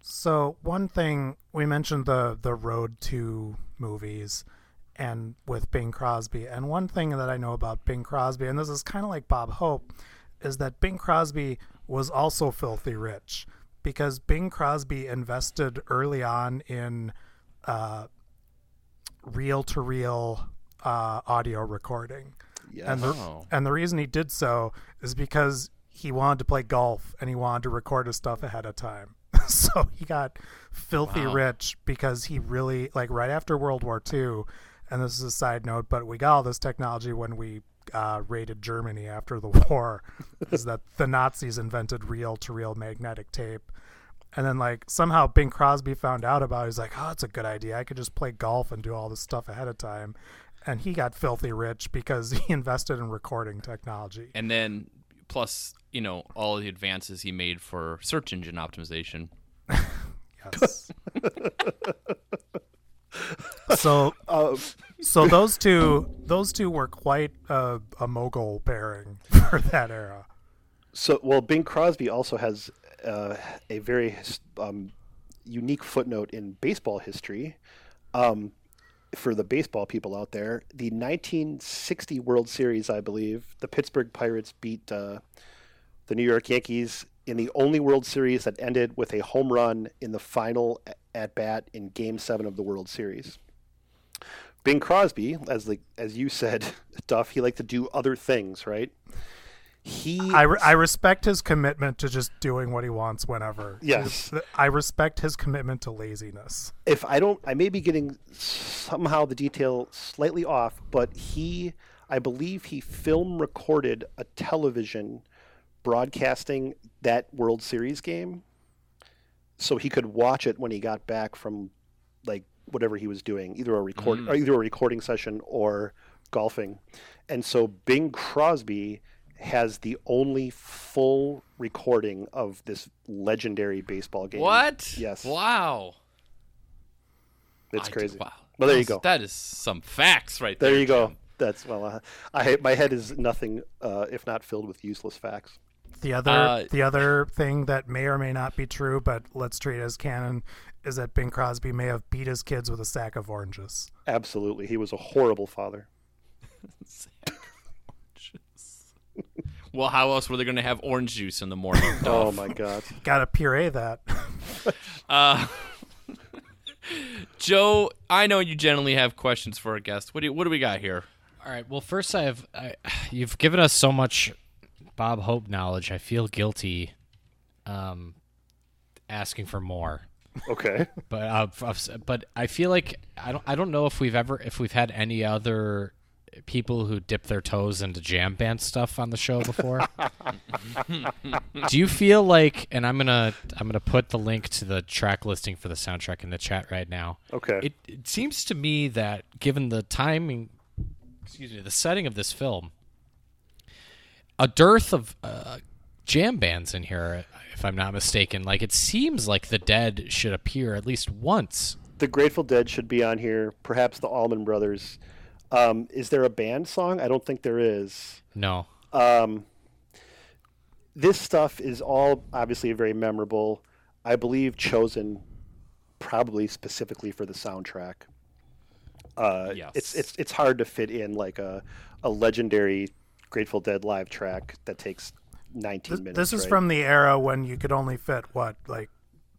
So one thing we mentioned the the Road to movies, and with Bing Crosby, and one thing that I know about Bing Crosby, and this is kind of like Bob Hope, is that Bing Crosby was also filthy rich because Bing Crosby invested early on in uh, reel to reel audio recording. Yes. And the, Oh. and the reason he did so is because he wanted to play golf and he wanted to record his stuff ahead of time. so he got filthy Wow. rich because he really like right after World War II. And this is a side note, but we got all this technology when we uh, raided Germany after the war. is that the Nazis invented reel-to-reel magnetic tape, and then like somehow Bing Crosby found out about. it. He's like, "Oh, it's a good idea. I could just play golf and do all this stuff ahead of time." And he got filthy rich because he invested in recording technology. And then plus, you know, all the advances he made for search engine optimization. Yes. so Uh, so those two those two were quite a, a mogul pairing for that era. So, well, Bing Crosby also has uh, a very um, unique footnote in baseball history. Um, for the baseball people out there, the 1960 World Series, I believe, the Pittsburgh Pirates beat uh, the New York Yankees in the only World Series that ended with a home run in the final at bat in Game Seven of the World Series. Bing Crosby, as the as you said, Duff, he liked to do other things, right? He I, re- I respect his commitment to just doing what he wants whenever. Yes. I respect his commitment to laziness. if I don't, I may be getting somehow the detail slightly off, but he, I believe he film recorded a television broadcasting that World Series game so he could watch it when he got back from like whatever he was doing, either a record, mm. or either a recording session or golfing. And so Bing Crosby has the only full recording of this legendary baseball game. What? Yes. Wow. It's I crazy. did- wow. Well, there you go. That is some facts right there. There you go. That's well. Uh, I my head is nothing uh, if not filled with useless facts. The other Uh, the other thing that may or may not be true, but let's treat it as canon, is that Bing Crosby may have beat his kids with a sack of oranges. Absolutely, he was a horrible father. Well, how else were they going to have orange juice in the morning? Oh my god. Got to puree that. Uh, Joe, I know you generally have questions for a guest. What do you, what do we got here? All right. Well, first I have I, you've given us so much Bob Hope knowledge, I feel guilty um, asking for more. Okay. But uh, f- f- but I feel like I don't I don't know if we've ever if we've had any other people who dip their toes into jam band stuff on the show before. Do you feel like and I'm gonna I'm gonna put the link to the track listing for the soundtrack in the chat right now. Okay. It, it seems to me that given the timing, excuse me, the setting of this film, a dearth of uh, jam bands in here, if I'm not mistaken. Like it seems like the Dead should appear at least once. the Grateful Dead should be on here. Perhaps the Allman Brothers. Um, is there a band song? I don't think there is. No, Um, this stuff is all obviously very memorable. I believe chosen probably specifically for the soundtrack. Uh, Yes. It's it's it's hard to fit in like a a legendary Grateful Dead live track that takes 19 Th- minutes. this is right? from the era when you could only fit what like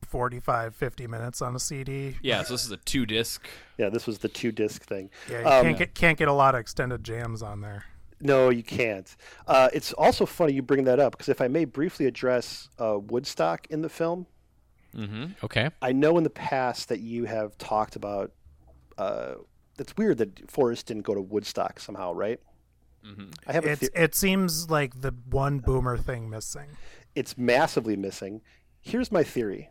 45 50 minutes on a cd Yeah, so this is a two disc. yeah. This was the two disc thing. yeah you Um, can't get can't get a lot of extended jams on there No, you can't. Uh, it's also funny you bring that up because if I may briefly address uh, Woodstock in the film, Mm-hmm. okay, I know in the past that you have talked about. Uh, it's weird that Forrest didn't go to Woodstock somehow, right? Mm-hmm. I have a it's, the- it seems like the one boomer thing missing it's massively missing. Here's my theory.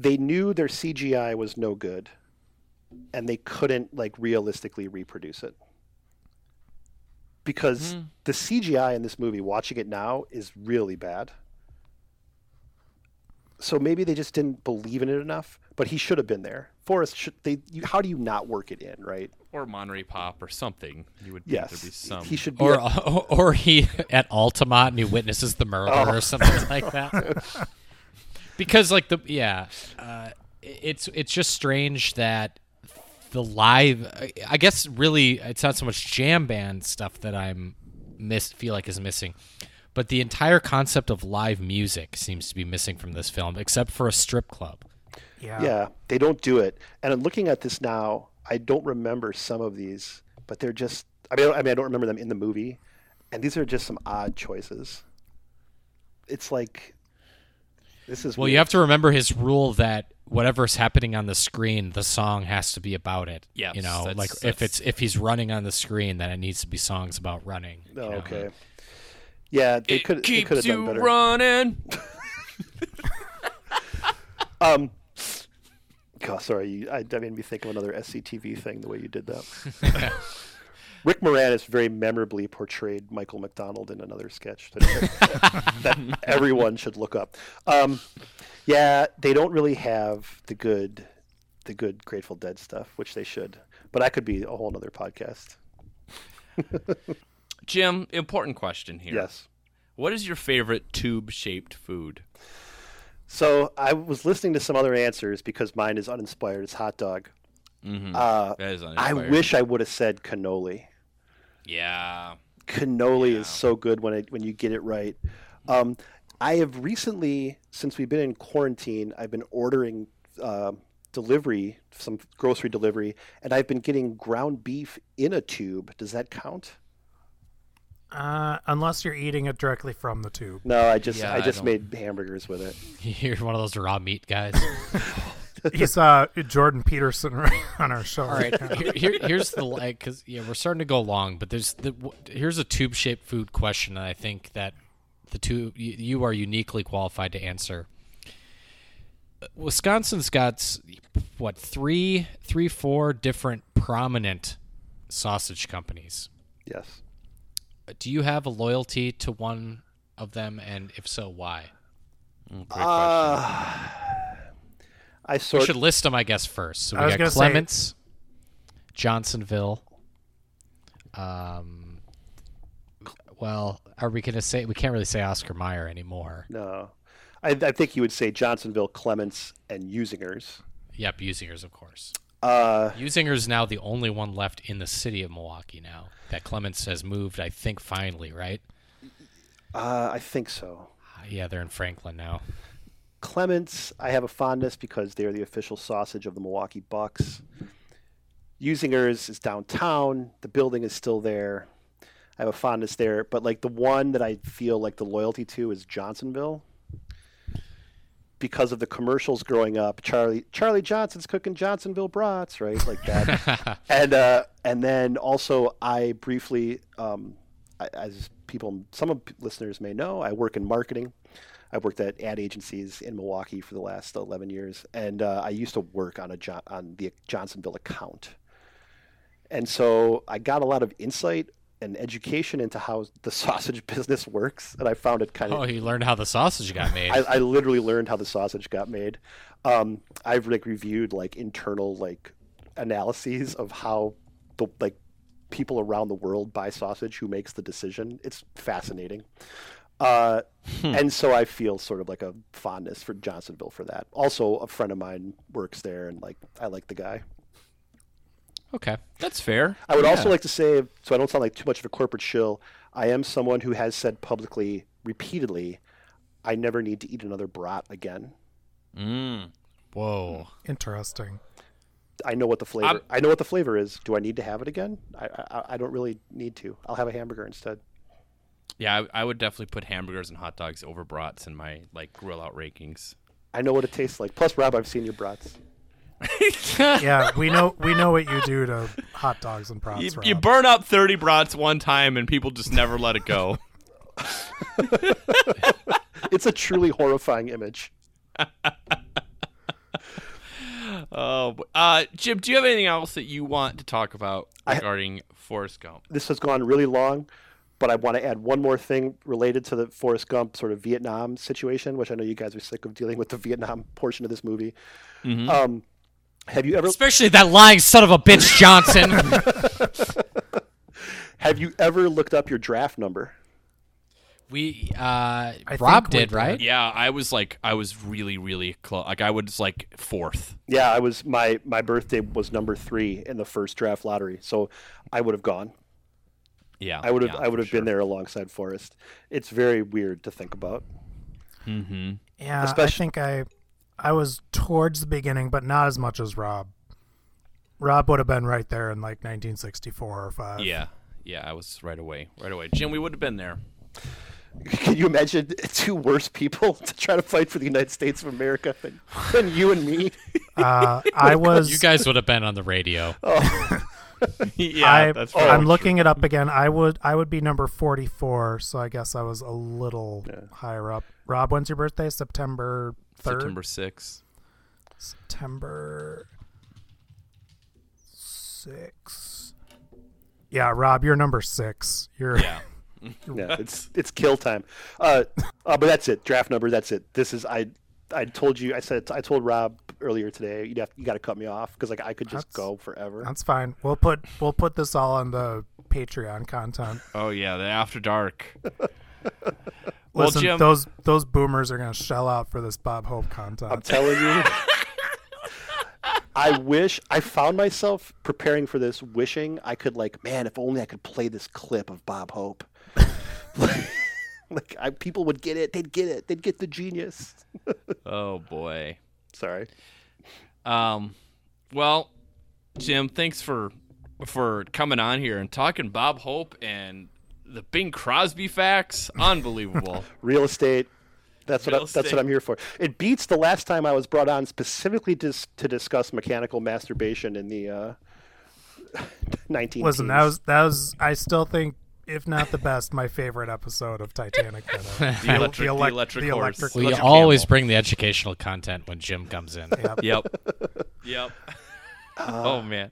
They knew their CGI was no good, and they couldn't like realistically reproduce it. Because hmm. the CGI in this movie, watching it now, is really bad. So maybe they just didn't believe in it enough, but he should have been there. Forrest, should, they, you, how do you not work it in, right? Or Monterey Pop or something. You would think Yes, there'd be some. he should be. or a- or he at Altamont and he witnesses the murder Oh. or something like that. because like the yeah, uh, it's it's just strange that the live. I- I guess really it's not so much jam band stuff that I'm miss feel like is missing, but the entire concept of live music seems to be missing from this film, except for a strip club. yeah Yeah, they don't do it. And I'm looking at this now. I don't remember some of these, but they're just. I mean, I mean, I don't remember them in the movie, and these are just some odd choices. It's like this is. Well, you have to remember his rule that whatever's happening on the screen, the song has to be about it. Yes, you know, that's- like if it's if he's running on the screen, then it needs to be songs about running. you Oh, know? okay. Yeah, they it could. Keeps could have done you better. running. Um. God, sorry, you, I, that made me think of another SCTV thing. The way you did that. Rick Moranis very memorably portrayed Michael McDonald in another sketch that, that everyone should look up. Um, yeah, they don't really have the good, the good Grateful Dead stuff, which they should. But that could be a whole other podcast. Jim, important question here. Yes. What is your favorite tube-shaped food? So I was listening to some other answers because mine is uninspired. It's hot dog. Mm-hmm. Uh, that is I wish I would have said cannoli. Yeah. cannoli Yeah. is so good when it when you get it right. Um, I have recently, since we've been in quarantine, I've been ordering uh, delivery, some grocery delivery, and I've been getting ground beef in a tube. Does that count? uh, unless you're eating it directly from the tube No, I just Yeah, I I just don't- made hamburgers with it. You're one of those raw meat guys. you saw Jordan Peterson on our show All right, here, here, here's the like because yeah, we're starting to go long, but there's the here's a tube shaped food question, and I think that the two you, you are uniquely qualified to answer. Uh, Wisconsin's got what three, three, four different prominent sausage companies. Yes. Do you have a loyalty to one of them, and if so, why? Mm, Great question. Uh, I We should list them, I guess, first. So I we was got gonna say- Klement's, Johnsonville. Um, well, are we going to say we can't really say Oscar Mayer anymore? no. I, I think you would say Johnsonville, Klement's, and Usinger's. Yep, Usinger's, of course. Uh, Usinger's now the only one left in the city of Milwaukee now. That Klement's has moved, I think, finally, right? uh, I think so. Uh, Yeah, they're in Franklin now. Klement's, I have a fondness because they're the official sausage of the Milwaukee Bucks. Usinger's is downtown. The building is still there. I have a fondness there. But like the one that I feel like the loyalty to is Johnsonville. Because of the commercials growing up, Charlie Charlie Johnson's cooking Johnsonville brats, right? Like that. and uh, and then also I briefly, um, I, as people, some of listeners may know, I work in marketing. I worked at ad agencies in Milwaukee for the last 11 years, and uh, I used to work on a jo- on the Johnsonville account. And so I got a lot of insight and education into how the sausage business works, and I found it kind of Oh, you learned how the sausage got made. I, I literally learned how the sausage got made. Um, I've like reviewed like internal like analyses of how the like people around the world buy sausage, who makes the decision. It's fascinating. Uh, and so I feel sort of like a fondness for Johnsonville for that. Also, a friend of mine works there, and like I like the guy. okay. That's fair. I would Yeah. also like to say, so I don't sound like too much of a corporate shill, I am someone who has said publicly, repeatedly, I never need to eat another brat again. Mm. Whoa. Interesting. I know what the flavor. I'm- I know what the flavor is. Do I need to have it again? I, I I don't really need to. I'll have a hamburger instead. Yeah, I, I would definitely put hamburgers and hot dogs over brats in my like grill out rankings. I know what it tastes like. Plus, Rob, I've seen your brats. Yeah, we know we know what you do to hot dogs and brats. You, Rob. you burn up 30 brats one time and people just never let it go. It's a truly horrifying image. Oh, uh, Jim, do you have anything else that you want to talk about I- regarding Forrest Gump? This has gone really long, but I want to add one more thing related to the Forrest Gump sort of Vietnam situation, which I know you guys are sick of dealing with the Vietnam portion of this movie. Um, have you ever Especially that lying son of a bitch Johnson. have you ever looked up your draft number? we uh Rob did, did. right? Yeah, I was like, I was really, really close. Like, I was like fourth. Yeah, I was my my birthday was number three in the first draft lottery, so I would have gone. Yeah, I would have yeah, I would have sure. been there alongside Forrest. It's very weird to think about. Mm-hmm. Yeah, I Especially- think I I was towards the beginning, but not as much as Rob. Rob would have been right there in like 1964 or five. Yeah, yeah, I was right away, right away. Jim, we would have been there. Can you imagine two worse people to try to fight for the United States of America than, than you and me? Uh, I was. You guys would have been on the radio. yeah, I, that's I'm true. looking it up again. I would I would be number 44, so I guess I was a little higher up. Rob, when's your birthday? September 3rd? September 6th. September 6. Yeah, Rob, you're number 6. You're Yeah. Yeah, it's it's kill time. Uh, uh, but that's it. Draft number. That's it. This is I. I told you. I said. I told Rob earlier today. You have you got to cut me off because like I could just That's- go forever. That's fine. We'll put we'll put this all on the Patreon content. Oh yeah, the After Dark. Well, Listen, Jim- those those boomers are gonna shell out for this Bob Hope content. I'm telling you. I wish I found myself preparing for this, wishing I could like, man, if only I could play this clip of Bob Hope. like I, people would get it. They'd get it. They'd get the genius. Oh boy. Sorry. Um, well, Jim, thanks for for coming on here and talking Bob Hope and the Bing Crosby facts. Unbelievable. Real estate. That's what I, Real that's what I'm here for. It beats the last time I was brought on specifically to to discuss mechanical masturbation in the uh, 19. Listen, that was that was. I still think, if not the best, my favorite episode of Titanic. ever. The electric, the, elec- electric the horse. electric- We Electric always camel. bring the educational content when Jim comes in. Yep. Yep. yep. oh man.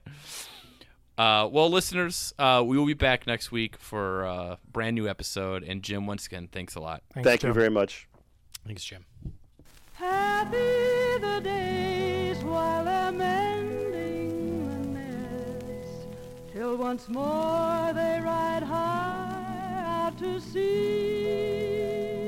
Uh, well, listeners, uh, we will be back next week for a brand new episode. And Jim, once again, thanks a lot. Thanks, Thank you very much. Thanks, Jim. Happy the days while they're mending till once more they ride high out to sea.